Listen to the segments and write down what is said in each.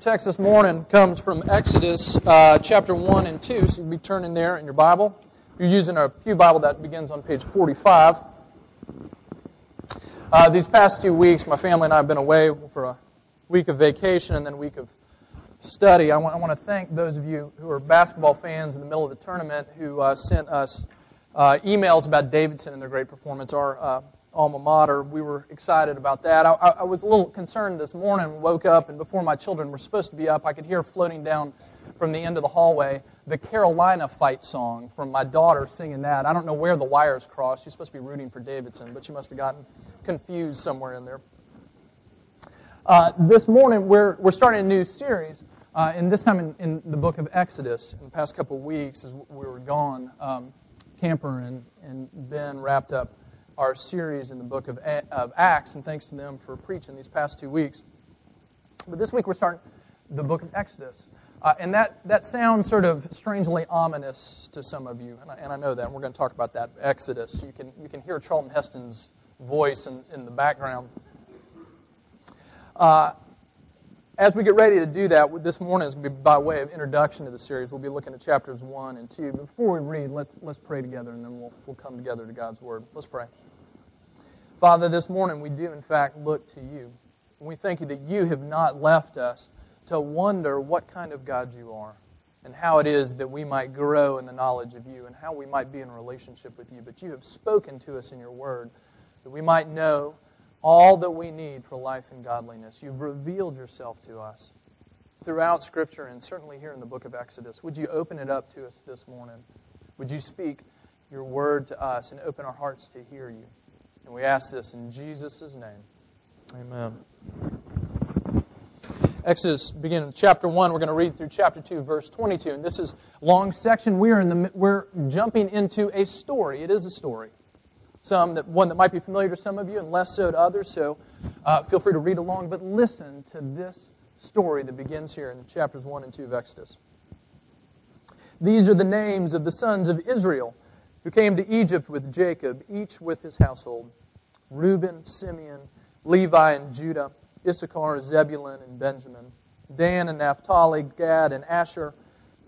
text this morning comes from Exodus uh, chapter 1 and 2, so you'll be turning there in your Bible. You're using a Pew Bible that begins on page 45. Uh, these past two weeks, my family and I have been away for a week of vacation and then a week of study. I want, I want to thank those of you who are basketball fans in the middle of the tournament who uh, sent us uh, emails about Davidson and their great performance. Our uh, alma mater. We were excited about that. I, I, was a little concerned this morning, woke up, and before my children were supposed to be up, I could hear floating down from the end of the hallway the Carolina fight song from my daughter singing that. I don't know where the wires crossed. She's supposed to be rooting for Davidson, but she must have gotten confused somewhere in there. Uh, this morning, we're, we're starting a new series, uh, and this time in, in, the book of Exodus. In the past couple of weeks, as we were gone, um, Camper and, and Ben wrapped up our series in the book of, of Acts, and thanks to them for preaching these past two weeks. But this week we're starting the book of Exodus. Uh, and that, that sounds sort of strangely ominous to some of you, and I, and I know that. And we're going to talk about that. Exodus. You can, you can hear Charlton Heston's voice in, in the background. Uh, as we get ready to do that, this morning is by way of introduction to the series. We'll be looking at chapters 1 and 2. Before we read, let's, let's pray together, and then we'll, we'll come together to God's Word. Let's pray. Father, this morning we do, in fact, look to you. And we thank you that you have not left us to wonder what kind of God you are and how it is that we might grow in the knowledge of you and how we might be in relationship with you. But you have spoken to us in your word that we might know all that we need for life and godliness. You've revealed yourself to us throughout Scripture and certainly here in the book of Exodus. Would you open it up to us this morning? Would you speak your word to us and open our hearts to hear you? And we ask this in Jesus' name. Amen. Exodus beginning chapter 1. We're going to read through chapter 2, verse 22. And this is long section. We are in the, we're jumping into a story. It is a story. Some that one that might be familiar to some of you and less so to others. So uh, feel free to read along, but listen to this story that begins here in chapters 1 and 2 of Exodus. These are the names of the sons of Israel who came to Egypt with Jacob, each with his household Reuben, Simeon, Levi, and Judah, Issachar, Zebulun, and Benjamin, Dan and Naphtali, Gad, and Asher.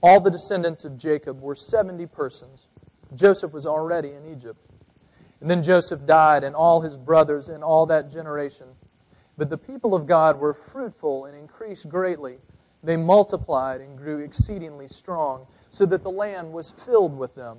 All the descendants of Jacob were 70 persons. Joseph was already in Egypt. And then Joseph died, and all his brothers, and all that generation. But the people of God were fruitful and increased greatly. They multiplied and grew exceedingly strong, so that the land was filled with them.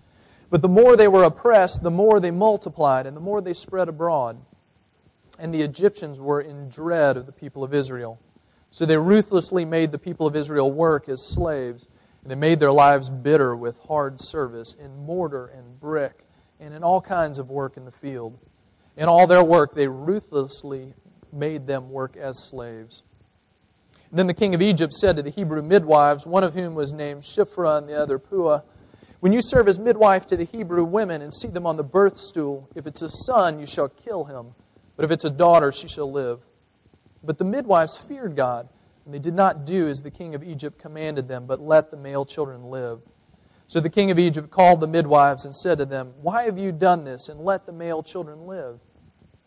but the more they were oppressed, the more they multiplied, and the more they spread abroad. And the Egyptians were in dread of the people of Israel. So they ruthlessly made the people of Israel work as slaves, and they made their lives bitter with hard service in mortar and brick, and in all kinds of work in the field. In all their work, they ruthlessly made them work as slaves. then the king of Egypt said to the Hebrew midwives, one of whom was named Shiphrah and the other Puah, when you serve as midwife to the Hebrew women and see them on the birth stool, if it's a son, you shall kill him. But if it's a daughter, she shall live. But the midwives feared God, and they did not do as the king of Egypt commanded them, but let the male children live. So the king of Egypt called the midwives and said to them, Why have you done this, and let the male children live?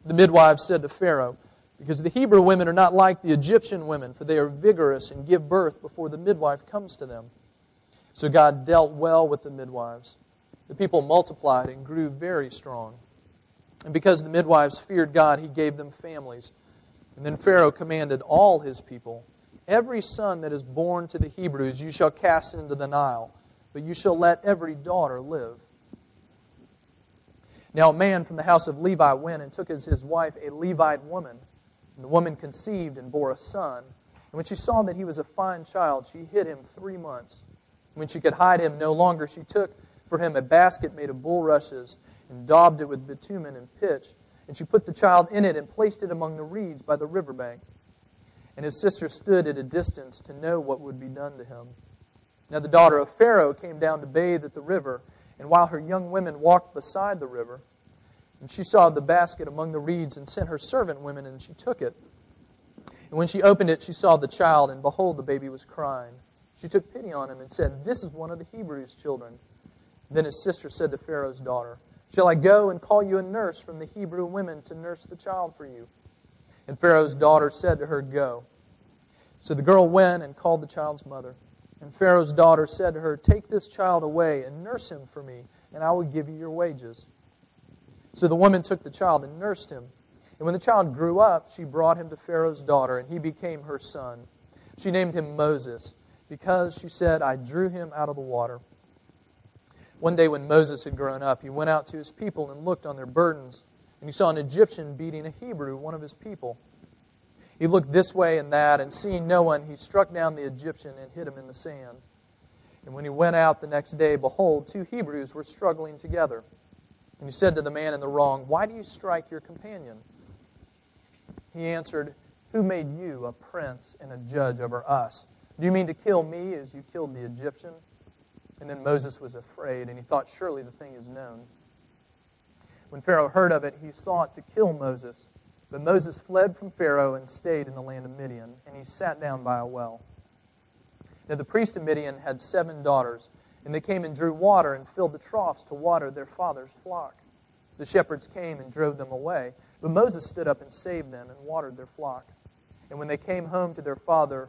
The midwives said to Pharaoh, Because the Hebrew women are not like the Egyptian women, for they are vigorous and give birth before the midwife comes to them. So God dealt well with the midwives. The people multiplied and grew very strong. And because the midwives feared God, he gave them families. And then Pharaoh commanded all his people Every son that is born to the Hebrews you shall cast into the Nile, but you shall let every daughter live. Now a man from the house of Levi went and took as his wife a Levite woman. And the woman conceived and bore a son. And when she saw that he was a fine child, she hid him three months. When she could hide him no longer, she took for him a basket made of bulrushes and daubed it with bitumen and pitch. And she put the child in it and placed it among the reeds by the river bank. and his sister stood at a distance to know what would be done to him. Now the daughter of Pharaoh came down to bathe at the river, and while her young women walked beside the river, and she saw the basket among the reeds, and sent her servant women, and she took it. And when she opened it, she saw the child, and behold, the baby was crying. She took pity on him and said, This is one of the Hebrews' children. Then his sister said to Pharaoh's daughter, Shall I go and call you a nurse from the Hebrew women to nurse the child for you? And Pharaoh's daughter said to her, Go. So the girl went and called the child's mother. And Pharaoh's daughter said to her, Take this child away and nurse him for me, and I will give you your wages. So the woman took the child and nursed him. And when the child grew up, she brought him to Pharaoh's daughter, and he became her son. She named him Moses, because she said, I drew him out of the water. One day when Moses had grown up, he went out to his people and looked on their burdens, and he saw an Egyptian beating a Hebrew, one of his people. He looked this way and that, and seeing no one, he struck down the Egyptian and hid him in the sand. And when he went out the next day, behold, two Hebrews were struggling together. And he said to the man in the wrong, Why do you strike your companion? He answered, Who made you a prince and a judge over us? Do you mean to kill me as you killed the Egyptian? And then Moses was afraid, and he thought, Surely the thing is known. When Pharaoh heard of it, he sought to kill Moses. But Moses fled from Pharaoh and stayed in the land of Midian, and he sat down by a well. Now the priest of Midian had seven daughters, and they came and drew water and filled the troughs to water their father's flock. The shepherds came and drove them away, but Moses stood up and saved them and watered their flock. And when they came home to their father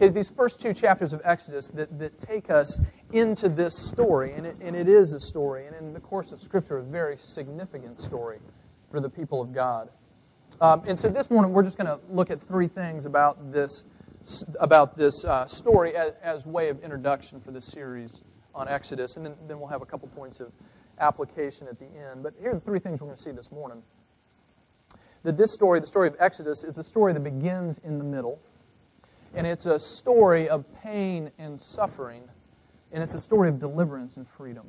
Okay, these first two chapters of Exodus that, that take us into this story, and it, and it is a story, and in the course of Scripture, a very significant story for the people of God. Um, and so this morning we're just going to look at three things about this about this uh, story as, as way of introduction for this series on Exodus, and then, then we'll have a couple points of application at the end. But here are the three things we're going to see this morning. That this story, the story of Exodus, is the story that begins in the middle, and it's a story of pain and suffering, and it's a story of deliverance and freedom.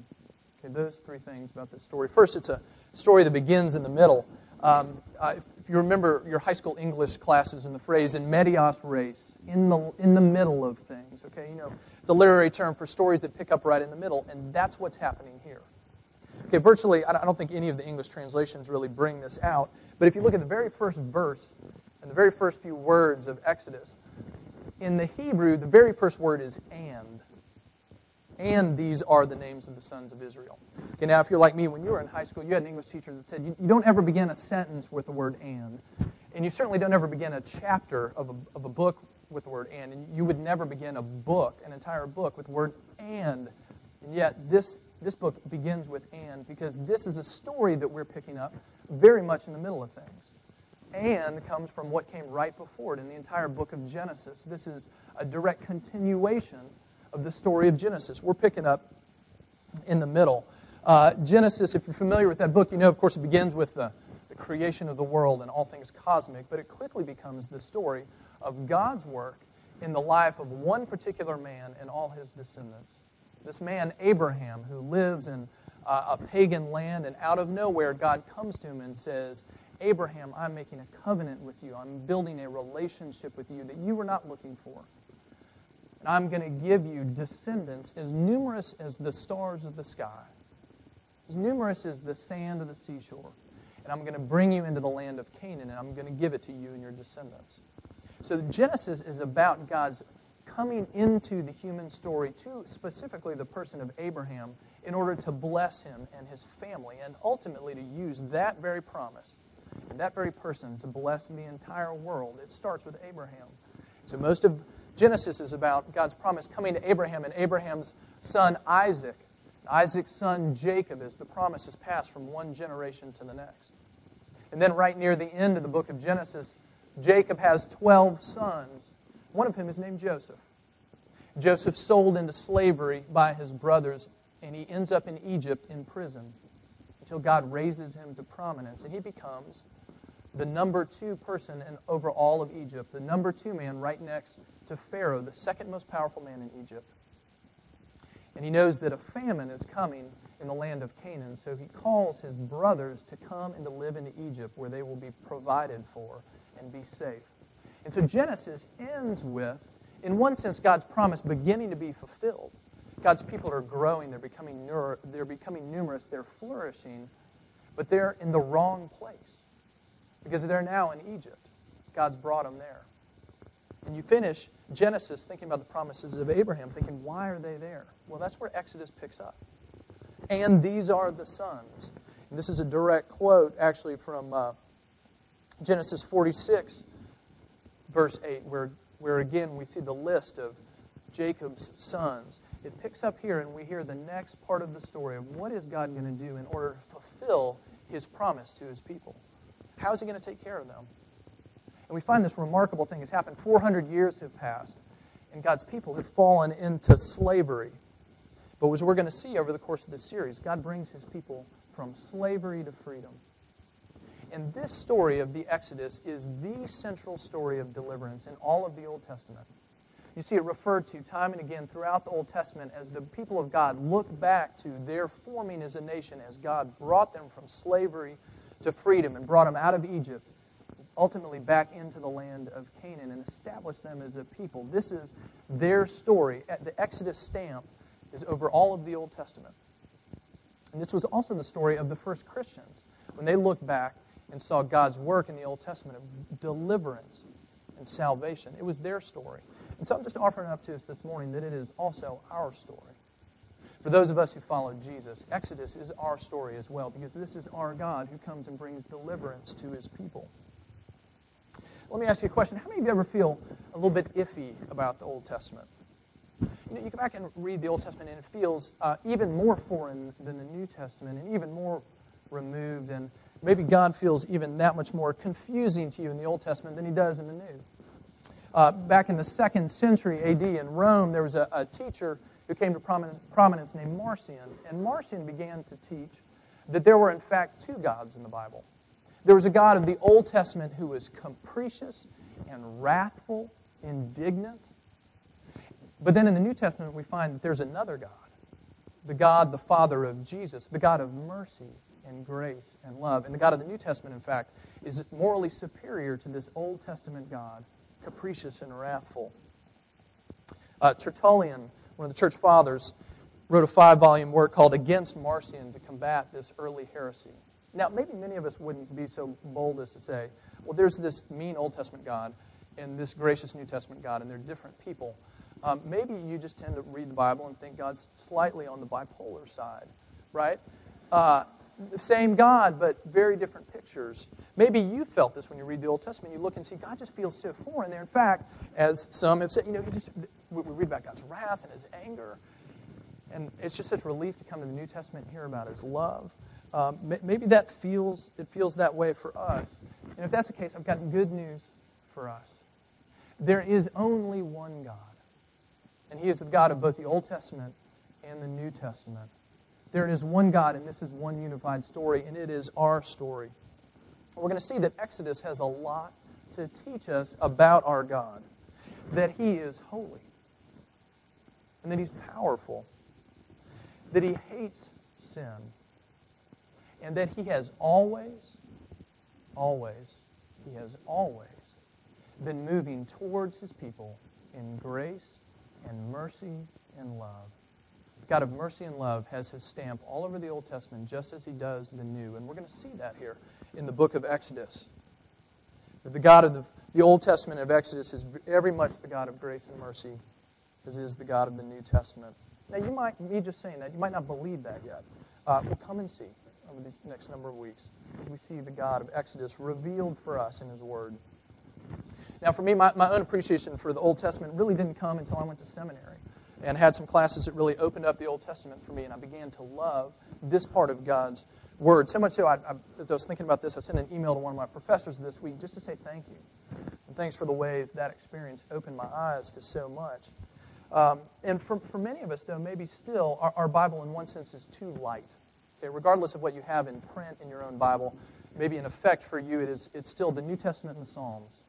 Okay, those three things about this story. First, it's a story that begins in the middle. Um, if you remember your high school English classes and the phrase in medias res, in the, in the middle of things, okay? You know, it's a literary term for stories that pick up right in the middle, and that's what's happening here. Okay, virtually, I don't think any of the English translations really bring this out, but if you look at the very first verse and the very first few words of Exodus, in the Hebrew, the very first word is and and these are the names of the sons of Israel. Okay, now if you're like me, when you were in high school, you had an English teacher that said you, you don't ever begin a sentence with the word and. And you certainly don't ever begin a chapter of a, of a book with the word and. And you would never begin a book, an entire book, with the word and. And yet this, this book begins with and because this is a story that we're picking up very much in the middle of things. And comes from what came right before it in the entire book of Genesis. This is a direct continuation of the story of Genesis. We're picking up in the middle. Uh, Genesis, if you're familiar with that book, you know, of course, it begins with the, the creation of the world and all things cosmic, but it quickly becomes the story of God's work in the life of one particular man and all his descendants. This man, Abraham, who lives in uh, a pagan land, and out of nowhere, God comes to him and says, Abraham, I'm making a covenant with you. I'm building a relationship with you that you were not looking for and I'm going to give you descendants as numerous as the stars of the sky, as numerous as the sand of the seashore. And I'm going to bring you into the land of Canaan, and I'm going to give it to you and your descendants. So Genesis is about God's coming into the human story to specifically the person of Abraham in order to bless him and his family, and ultimately to use that very promise and that very person to bless the entire world. It starts with Abraham. So most of Genesis is about God's promise coming to Abraham and Abraham's son Isaac. Isaac's son Jacob as the promise is passed from one generation to the next. And then, right near the end of the book of Genesis, Jacob has 12 sons One of whom is named Joseph. Joseph sold into slavery by his brothers, and he ends up in Egypt in prison until God raises him to prominence, and he becomes the number two person in, over all of Egypt, the number two man right next to Pharaoh, the second most powerful man in Egypt. And he knows that a famine is coming in the land of Canaan, so he calls his brothers to come and to live in Egypt where they will be provided for and be safe. And so Genesis ends with, in one sense, God's promise beginning to be fulfilled. God's people are growing, they're becoming, they're becoming numerous, they're flourishing, but they're in the wrong place because they're now in Egypt. God's brought them there. And you finish Genesis thinking about the promises of Abraham, thinking, why are they there? Well, that's where Exodus picks up. And these are the sons. And this is a direct quote, actually, from uh, Genesis 46, verse 8, where, where again we see the list of Jacob's sons. It picks up here, and we hear the next part of the story of what is God going to do in order to fulfill his promise to his people. How is he going to take care of them? And we find this remarkable thing has happened. 400 years have passed, and God's people have fallen into slavery. But as we're going to see over the course of this series, God brings his people from slavery to freedom. And this story of the Exodus is the central story of deliverance in all of the Old Testament. You see it referred to time and again throughout the Old Testament as the people of God look back to their forming as a nation as God brought them from slavery to freedom and brought them out of Egypt, ultimately back into the land of Canaan and established them as a people. This is their story. The Exodus stamp is over all of the Old Testament. And this was also the story of the first Christians when they looked back and saw God's work in the Old Testament of deliverance and salvation. It was their story. And so I'm just offering up to us this morning that it is also our story. For those of us who follow Jesus, Exodus is our story as well, because this is our God who comes and brings deliverance to his people. Let me ask you a question. How many of you ever feel a little bit iffy about the Old Testament? You know, you go back and read the Old Testament, and it feels uh, even more foreign than the New Testament, and even more removed, and maybe God feels even that much more confusing to you in the Old Testament than He does in the New. Uh, back in the second century AD in Rome, there was a, a teacher who came to prominence named Marcion. And Marcion began to teach that there were, in fact, two gods in the Bible. There was a God of the Old Testament who was capricious and wrathful, indignant. But then in the New Testament, we find that there's another God the God, the Father of Jesus, the God of mercy and grace and love. And the God of the New Testament, in fact, is morally superior to this Old Testament God, capricious and wrathful. Uh, Tertullian one of the church fathers, wrote a five volume work called Against Marcion to combat this early heresy. Now, maybe many of us wouldn't be so bold as to say, well, there's this mean Old Testament God and this gracious New Testament God, and they're different people. Um, maybe you just tend to read the Bible and think God's slightly on the bipolar side, right? Uh, the same God, but very different pictures. Maybe you felt this when you read the Old Testament. You look and see God just feels so foreign there. In fact, as some have said, you know, he just we read about God's wrath and His anger, and it's just such relief to come to the New Testament and hear about His love. Um, maybe that feels it feels that way for us. And if that's the case, I've got good news for us. There is only one God, and He is the God of both the Old Testament and the New Testament. There is one God, and this is one unified story, and it is our story. We're going to see that Exodus has a lot to teach us about our God, that He is holy, and that He's powerful, that He hates sin, and that He has always, always, He has always been moving towards His people in grace and mercy and love. God of mercy and love has his stamp all over the Old Testament, just as he does the New. And we're going to see that here in the book of Exodus. That the God of the, the Old Testament of Exodus is very much the God of grace and mercy, as is the God of the New Testament. Now, you might, me just saying that, you might not believe that yet. Uh, well, come and see over these next number of weeks we see the God of Exodus revealed for us in his word. Now, for me, my, my own appreciation for the Old Testament really didn't come until I went to seminary and had some classes that really opened up the Old Testament for me, and I began to love this part of God's Word. So much so, I, I, as I was thinking about this, I sent an email to one of my professors this week just to say thank you. And thanks for the ways that experience opened my eyes to so much. Um, and for, for many of us, though, maybe still, our, our Bible in one sense is too light. Okay, regardless of what you have in print in your own Bible, maybe in effect for you, it is, it's still the New Testament and the Psalms.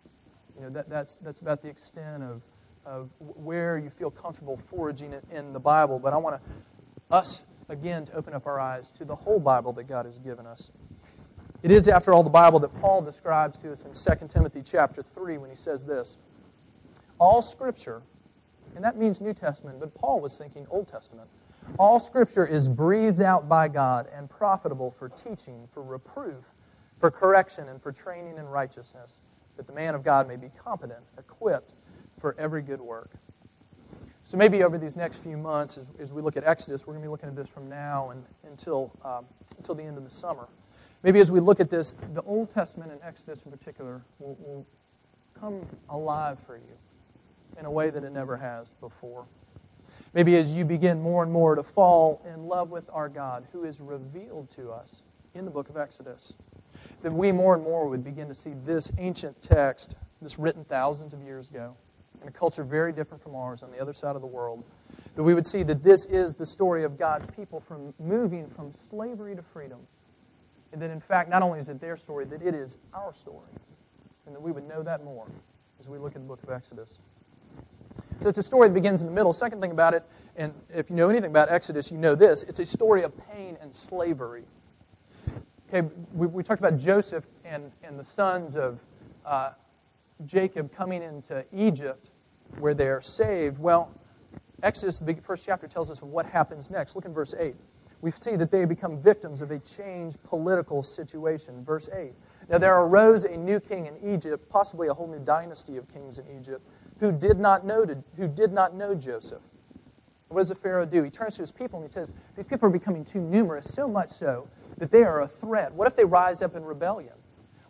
You know, that, that's, that's about the extent of, of where you feel comfortable foraging it in the Bible. But I want to, us, again, to open up our eyes to the whole Bible that God has given us. It is, after all, the Bible that Paul describes to us in 2 Timothy chapter 3 when he says this All Scripture, and that means New Testament, but Paul was thinking Old Testament. All Scripture is breathed out by God and profitable for teaching, for reproof, for correction, and for training in righteousness, that the man of God may be competent, equipped for every good work. So maybe over these next few months, as, as we look at Exodus, we're going to be looking at this from now and until um, until the end of the summer. Maybe as we look at this, the Old Testament and Exodus in particular will, will come alive for you in a way that it never has before. Maybe as you begin more and more to fall in love with our God, who is revealed to us in the book of Exodus, that we more and more would begin to see this ancient text, this written thousands of years ago, in a culture very different from ours on the other side of the world, that we would see that this is the story of God's people from moving from slavery to freedom and that in fact, not only is it their story, that it is our story. And that we would know that more as we look at the book of Exodus. So it's a story that begins in the middle. Second thing about it, and if you know anything about Exodus, you know this it's a story of pain and slavery. Okay, we, we talked about Joseph and, and the sons of uh, Jacob coming into Egypt where they are saved. Well, Exodus, the first chapter, tells us what happens next. Look in verse 8 we see that they become victims of a changed political situation. Verse 8. Now there arose a new king in Egypt, possibly a whole new dynasty of kings in Egypt, who did not know, who did not know Joseph. What does the Pharaoh do? He turns to his people and he says, These people are becoming too numerous, so much so that they are a threat. What if they rise up in rebellion?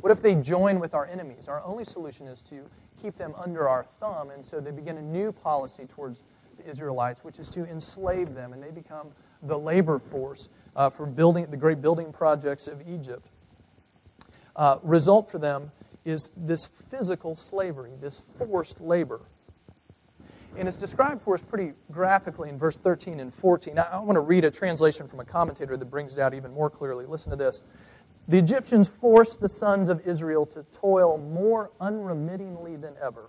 What if they join with our enemies? Our only solution is to keep them under our thumb, and so they begin a new policy towards the Israelites, which is to enslave them, and they become the labor force uh, for building the great building projects of Egypt. Uh, result for them is this physical slavery, this forced labor. And it's described for us pretty graphically in verse 13 and 14. I, I want to read a translation from a commentator that brings it out even more clearly. Listen to this. The Egyptians forced the sons of Israel to toil more unremittingly than ever,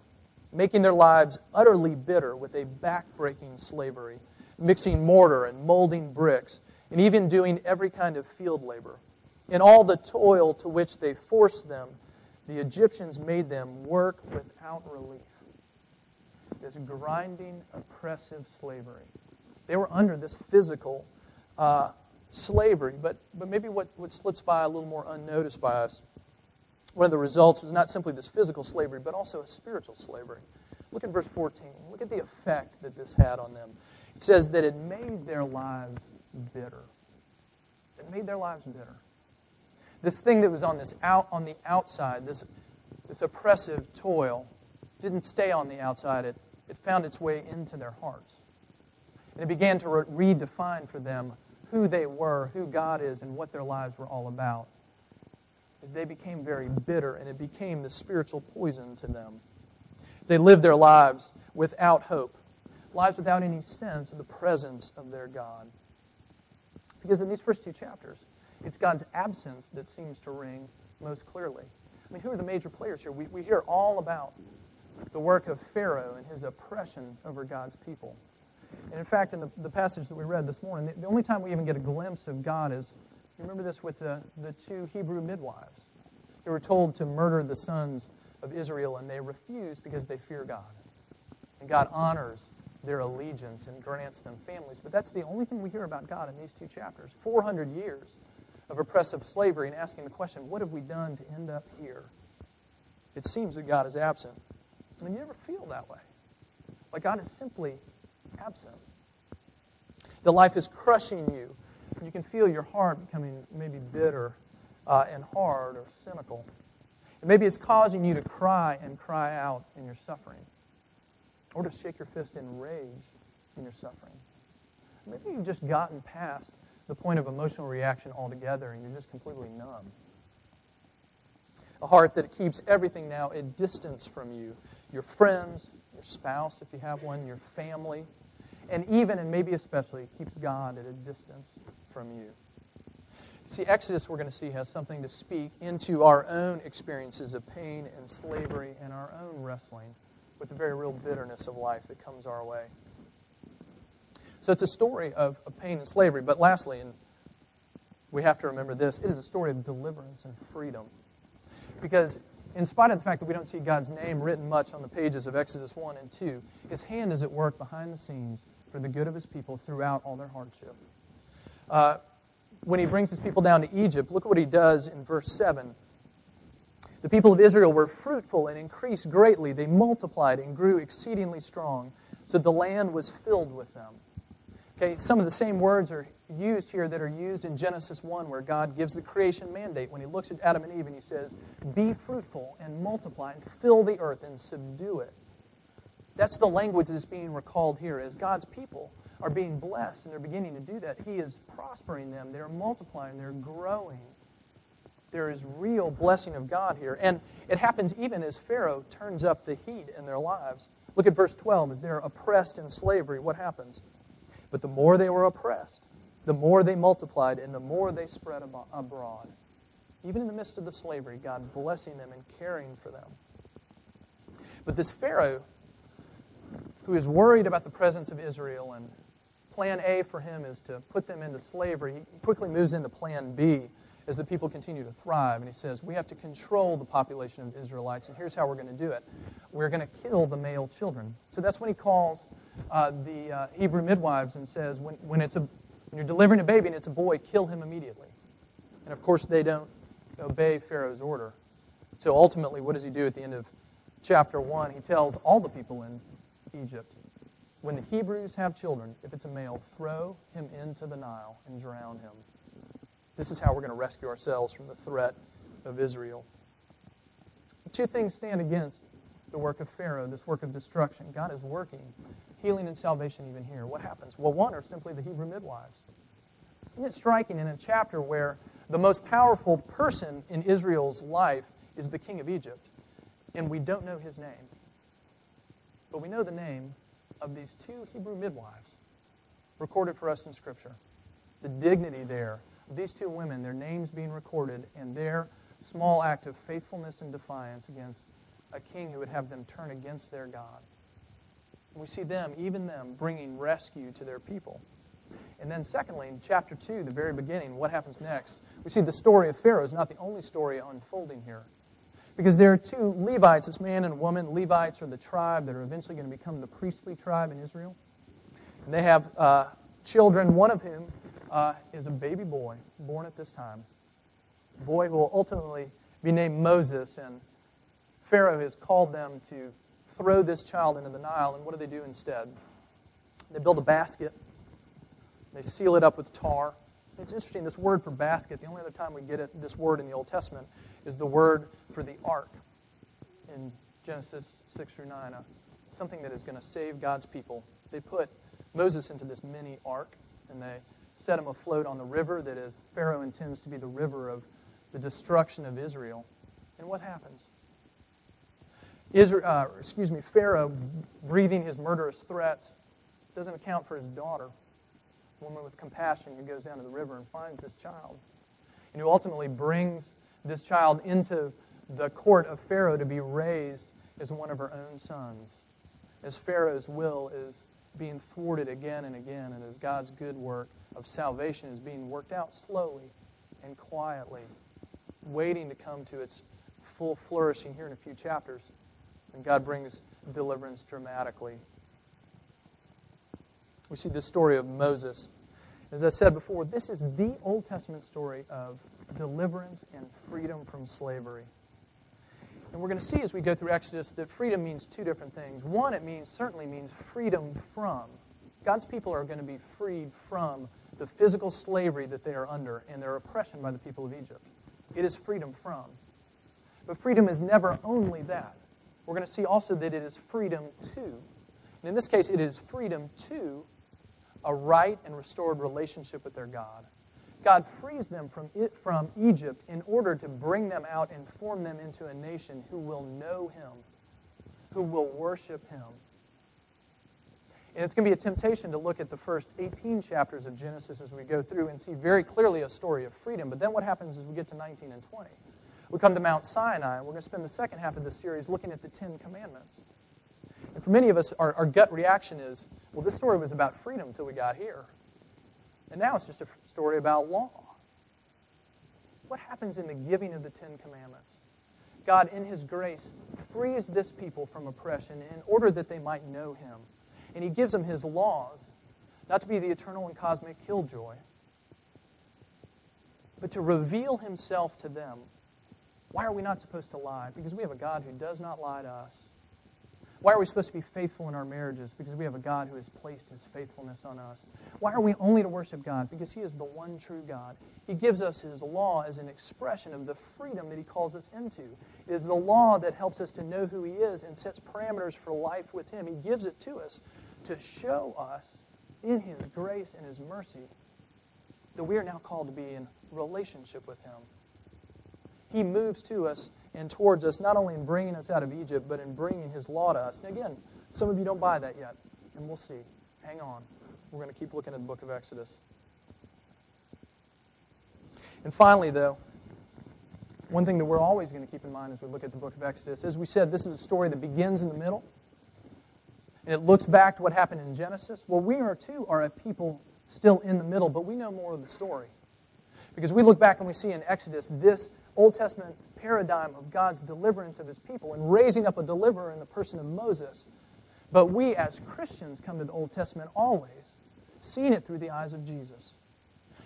making their lives utterly bitter with a backbreaking slavery mixing mortar and molding bricks, and even doing every kind of field labor. In all the toil to which they forced them, the Egyptians made them work without relief. This grinding, oppressive slavery. They were under this physical uh, slavery, but, but maybe what, what slips by a little more unnoticed by us, one of the results was not simply this physical slavery, but also a spiritual slavery. Look at verse 14. Look at the effect that this had on them. It says that it made their lives bitter. It made their lives bitter. This thing that was on this out on the outside, this this oppressive toil, didn't stay on the outside. It it found its way into their hearts. And it began to re- redefine for them who they were, who God is, and what their lives were all about. As they became very bitter, and it became the spiritual poison to them. They lived their lives without hope, lives without any sense of the presence of their God. Because in these first two chapters, it's God's absence that seems to ring most clearly. I mean, who are the major players here? We, we hear all about the work of Pharaoh and his oppression over God's people. And in fact, in the, the passage that we read this morning, the, the only time we even get a glimpse of God is, you remember this with the, the two Hebrew midwives. They were told to murder the sons of Israel, and they refuse because they fear God. And God honors their allegiance and grants them families. But that's the only thing we hear about God in these two chapters 400 years of oppressive slavery and asking the question, what have we done to end up here? It seems that God is absent. Mean, you ever feel that way? Like God is simply absent. The life is crushing you. You can feel your heart becoming maybe bitter uh, and hard or cynical. And maybe it's causing you to cry and cry out in your suffering, or to shake your fist in rage in your suffering. Maybe you've just gotten past the point of emotional reaction altogether and you're just completely numb. a heart that keeps everything now at distance from you your friends, your spouse, if you have one, your family, and even and maybe especially keeps God at a distance from you. See, Exodus, we're going to see, has something to speak into our own experiences of pain and slavery and our own wrestling with the very real bitterness of life that comes our way. So it's a story of, of pain and slavery. But lastly, and we have to remember this, it is a story of deliverance and freedom. Because in spite of the fact that we don't see God's name written much on the pages of Exodus 1 and 2, his hand is at work behind the scenes for the good of his people throughout all their hardship. Uh, when he brings his people down to Egypt, look at what he does in verse 7. The people of Israel were fruitful and increased greatly. They multiplied and grew exceedingly strong, so the land was filled with them. Okay, some of the same words are used here that are used in Genesis 1, where God gives the creation mandate when he looks at Adam and Eve and he says, Be fruitful and multiply and fill the earth and subdue it. That's the language that's being recalled here as God's people are being blessed and they're beginning to do that. He is prospering them, they're multiplying, they're growing. There is real blessing of God here. And it happens even as Pharaoh turns up the heat in their lives. Look at verse 12. As they're oppressed in slavery, what happens? But the more they were oppressed, the more they multiplied, and the more they spread abroad. Even in the midst of the slavery, God blessing them and caring for them. But this Pharaoh, who is worried about the presence of Israel, and plan A for him is to put them into slavery, he quickly moves into plan B as the people continue to thrive. And he says, We have to control the population of the Israelites, and here's how we're going to do it we're going to kill the male children. So that's when he calls uh, the uh, Hebrew midwives and says, when, when, it's a, when you're delivering a baby and it's a boy, kill him immediately. And of course, they don't obey Pharaoh's order. So ultimately, what does he do at the end of chapter 1? He tells all the people in Egypt, when the Hebrews have children, if it's a male, throw him into the Nile and drown him. This is how we're going to rescue ourselves from the threat of Israel. Two things stand against the work of Pharaoh, this work of destruction. God is working healing and salvation even here. What happens? Well, one are simply the Hebrew midwives. Isn't it striking in a chapter where the most powerful person in Israel's life is the king of Egypt, and we don't know his name? But we know the name of these two Hebrew midwives recorded for us in Scripture. The dignity there of these two women, their names being recorded, and their small act of faithfulness and defiance against a king who would have them turn against their God. We see them, even them, bringing rescue to their people. And then, secondly, in chapter 2, the very beginning, what happens next? We see the story of Pharaoh is not the only story unfolding here. Because there are two Levites, this man and woman. Levites are the tribe that are eventually going to become the priestly tribe in Israel. And they have uh, children, one of whom uh, is a baby boy born at this time. A boy who will ultimately be named Moses, and Pharaoh has called them to throw this child into the Nile. And what do they do instead? They build a basket, they seal it up with tar. It's interesting, this word for basket, the only other time we get it, this word in the Old Testament is the word for the ark in Genesis 6 through 9, uh, something that is going to save God's people. They put Moses into this mini ark, and they set him afloat on the river that is Pharaoh intends to be the river of the destruction of Israel. And what happens? Israel, uh, excuse me, Pharaoh breathing his murderous threats doesn't account for his daughter, a woman with compassion who goes down to the river and finds this child, and who ultimately brings this child into the court of Pharaoh to be raised as one of her own sons, as Pharaoh's will is being thwarted again and again, and as God's good work of salvation is being worked out slowly and quietly, waiting to come to its full flourishing here in a few chapters. And God brings deliverance dramatically. We see the story of Moses. As I said before, this is the Old Testament story of deliverance and freedom from slavery. And we're going to see as we go through Exodus that freedom means two different things. One, it means certainly means freedom from. God's people are going to be freed from the physical slavery that they are under and their oppression by the people of Egypt. It is freedom from. But freedom is never only that. We're going to see also that it is freedom to. And in this case, it is freedom to a right and restored relationship with their God. God frees them from, it, from Egypt in order to bring them out and form them into a nation who will know Him, who will worship Him. And it's going to be a temptation to look at the first 18 chapters of Genesis as we go through and see very clearly a story of freedom. But then what happens is we get to 19 and 20? We come to Mount Sinai, and we're going to spend the second half of this series looking at the Ten Commandments. And for many of us, our, our gut reaction is, well, this story was about freedom until we got here. And now it's just a story about law. What happens in the giving of the Ten Commandments? God, in His grace, frees this people from oppression in order that they might know Him. And He gives them His laws, not to be the eternal and cosmic killjoy, but to reveal Himself to them. Why are we not supposed to lie? Because we have a God who does not lie to us. Why are we supposed to be faithful in our marriages? Because we have a God who has placed his faithfulness on us. Why are we only to worship God? Because he is the one true God. He gives us his law as an expression of the freedom that he calls us into. It is the law that helps us to know who he is and sets parameters for life with him. He gives it to us to show us in his grace and his mercy that we are now called to be in relationship with him. He moves to us and towards us, not only in bringing us out of Egypt, but in bringing His law to us. And again, some of you don't buy that yet, and we'll see. Hang on. We're going to keep looking at the book of Exodus. And finally, though, one thing that we're always going to keep in mind as we look at the book of Exodus, as we said, this is a story that begins in the middle, and it looks back to what happened in Genesis. Well, we are too are a people still in the middle, but we know more of the story. Because we look back and we see in Exodus this Old Testament paradigm of God's deliverance of his people and raising up a deliverer in the person of Moses. But we as Christians come to the Old Testament always seeing it through the eyes of Jesus.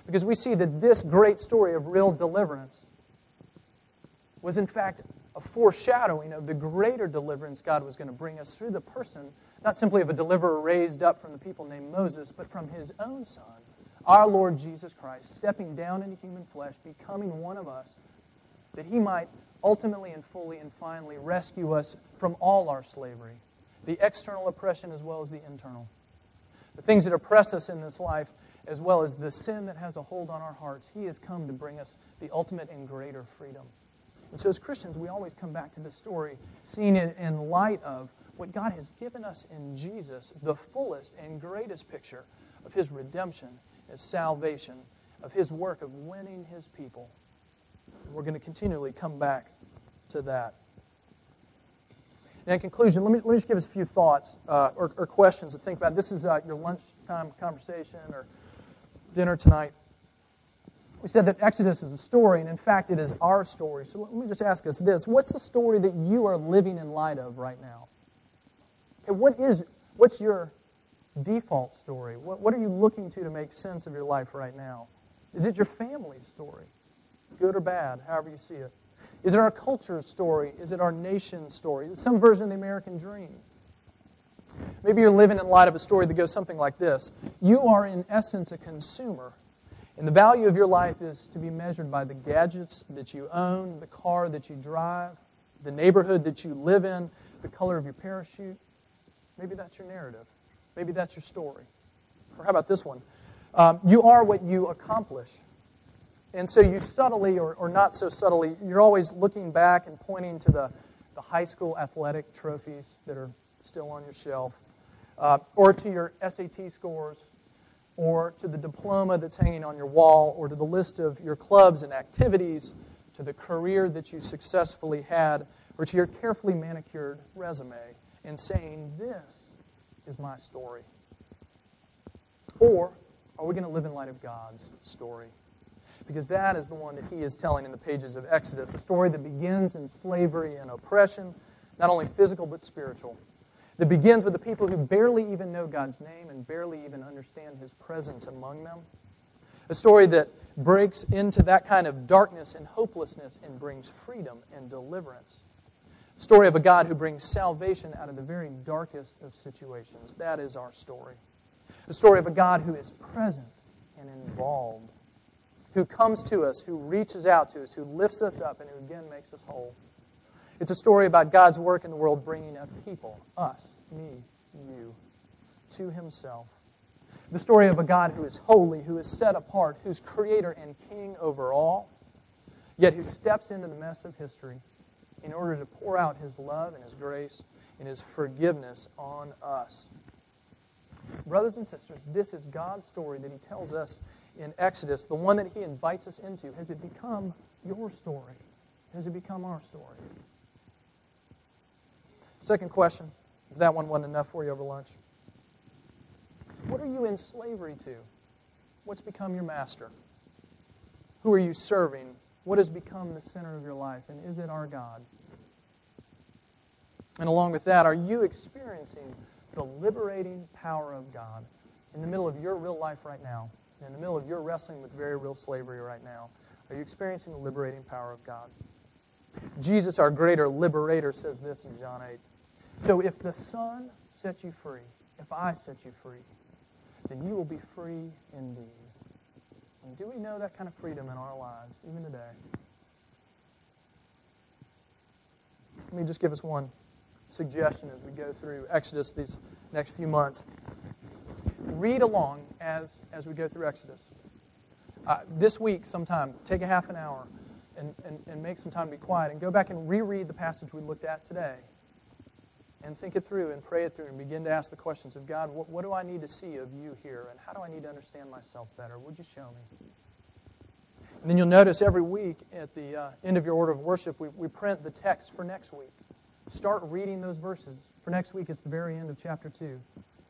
Because we see that this great story of real deliverance was, in fact, a foreshadowing of the greater deliverance God was going to bring us through the person, not simply of a deliverer raised up from the people named Moses, but from his own Son, our Lord Jesus Christ, stepping down into human flesh, becoming one of us that he might ultimately and fully and finally rescue us from all our slavery, the external oppression as well as the internal. The things that oppress us in this life, as well as the sin that has a hold on our hearts, he has come to bring us the ultimate and greater freedom. And so, as Christians, we always come back to this story, seeing it in light of what God has given us in Jesus, the fullest and greatest picture of his redemption, his salvation, of his work of winning his people we're going to continually come back to that. And in conclusion, let me, let me just give us a few thoughts uh, or, or, questions to think about. This is uh, your lunchtime conversation or dinner tonight. We said that Exodus is a story, and in fact, it is our story. So let me just ask us this What's the story that you are living in light of right now? Okay, what is, what's your default story? What, what are you looking to to make sense of your life right now? Is it your family story? Good or bad, however you see it? Is it our culture's story? Is it our nation's story? Is it some version of the American dream? Maybe you're living in light of a story that goes something like this You are, in essence, a consumer, and the value of your life is to be measured by the gadgets that you own, the car that you drive, the neighborhood that you live in, the color of your parachute. Maybe that's your narrative. Maybe that's your story. Or how about this one? Um, you are what you accomplish. And so you subtly, or, or not so subtly, you're always looking back and pointing to the, the high school athletic trophies that are still on your shelf, uh, or to your SAT scores, or to the diploma that's hanging on your wall, or to the list of your clubs and activities, to the career that you successfully had, or to your carefully manicured resume, and saying, This is my story. Or are we going to live in light of God's story? Because that is the one that he is telling in the pages of Exodus, a story that begins in slavery and oppression, not only physical but spiritual. That begins with the people who barely even know God's name and barely even understand his presence among them. A story that breaks into that kind of darkness and hopelessness and brings freedom and deliverance. A story of a God who brings salvation out of the very darkest of situations. That is our story. A story of a God who is present and involved who comes to us, who reaches out to us, who lifts us up, and who again makes us whole. It's a story about God's work in the world bringing a people, us, me, you, to Himself. The story of a God who is holy, who is set apart, who's creator and king over all, yet who steps into the mess of history in order to pour out his love and his grace and his forgiveness on us. Brothers and sisters, this is God's story that he tells us in Exodus, the one that he invites us into. Has it become your story? Has it become our story? Second question, if that one wasn't enough for you over lunch. What are you in slavery to? What's become your master? Who are you serving? What has become the center of your life? And is it our God? And along with that, are you experiencing the liberating power of God in the middle of your real life right now? In the middle of your wrestling with very real slavery right now? Are you experiencing the liberating power of God? Jesus, our greater liberator, says this in John 8. So if the Son sets you free, if I set you free, then you will be free indeed. And do we know that kind of freedom in our lives, even today? Let me just give us one suggestion as we go through Exodus these next few months. Read along as, as we go through Exodus. Uh, this week, sometime, take a half an hour and, and, and make some time to be quiet and go back and reread the passage we looked at today and think it through and pray it through and begin to ask the questions of God, what, what do I need to see of you here? And how do I need to understand myself better? Would you show me? And then you'll notice every week at the uh, end of your order of worship, we, we print the text for next week. Start reading those verses. For next week, it's the very end of chapter 2.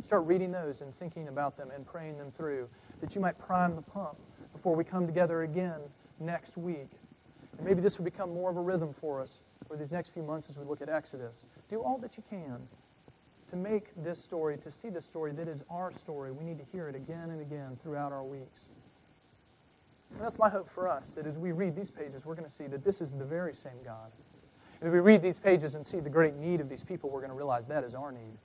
Start reading those and thinking about them and praying them through, that you might prime the pump before we come together again next week. And maybe this will become more of a rhythm for us for these next few months as we look at Exodus. Do all that you can to make this story, to see this story that is our story. We need to hear it again and again throughout our weeks. And that's my hope for us, that as we read these pages, we're going to see that this is the very same God. As we read these pages and see the great need of these people, we're going to realize that is our need.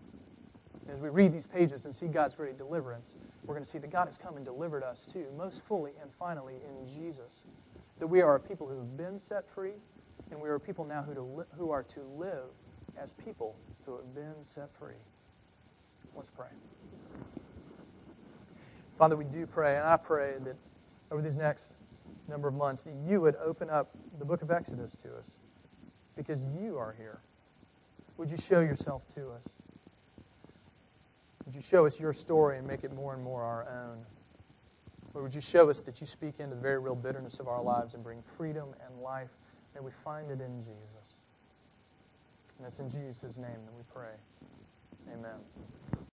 As we read these pages and see God's great deliverance, we're going to see that God has come and delivered us too, most fully and finally in Jesus. That we are a people who have been set free, and we are people now who, to who are to live as people who have been set free. Let's pray. Father, we do pray, and I pray that over these next number of months that you would open up the book of Exodus to us because you are here. Would you show yourself to us? Would you show us your story and make it more and more our own? Or would you show us that you speak into the very real bitterness of our lives and bring freedom and life? May we find it in Jesus. And it's in Jesus' name that we pray. Amen.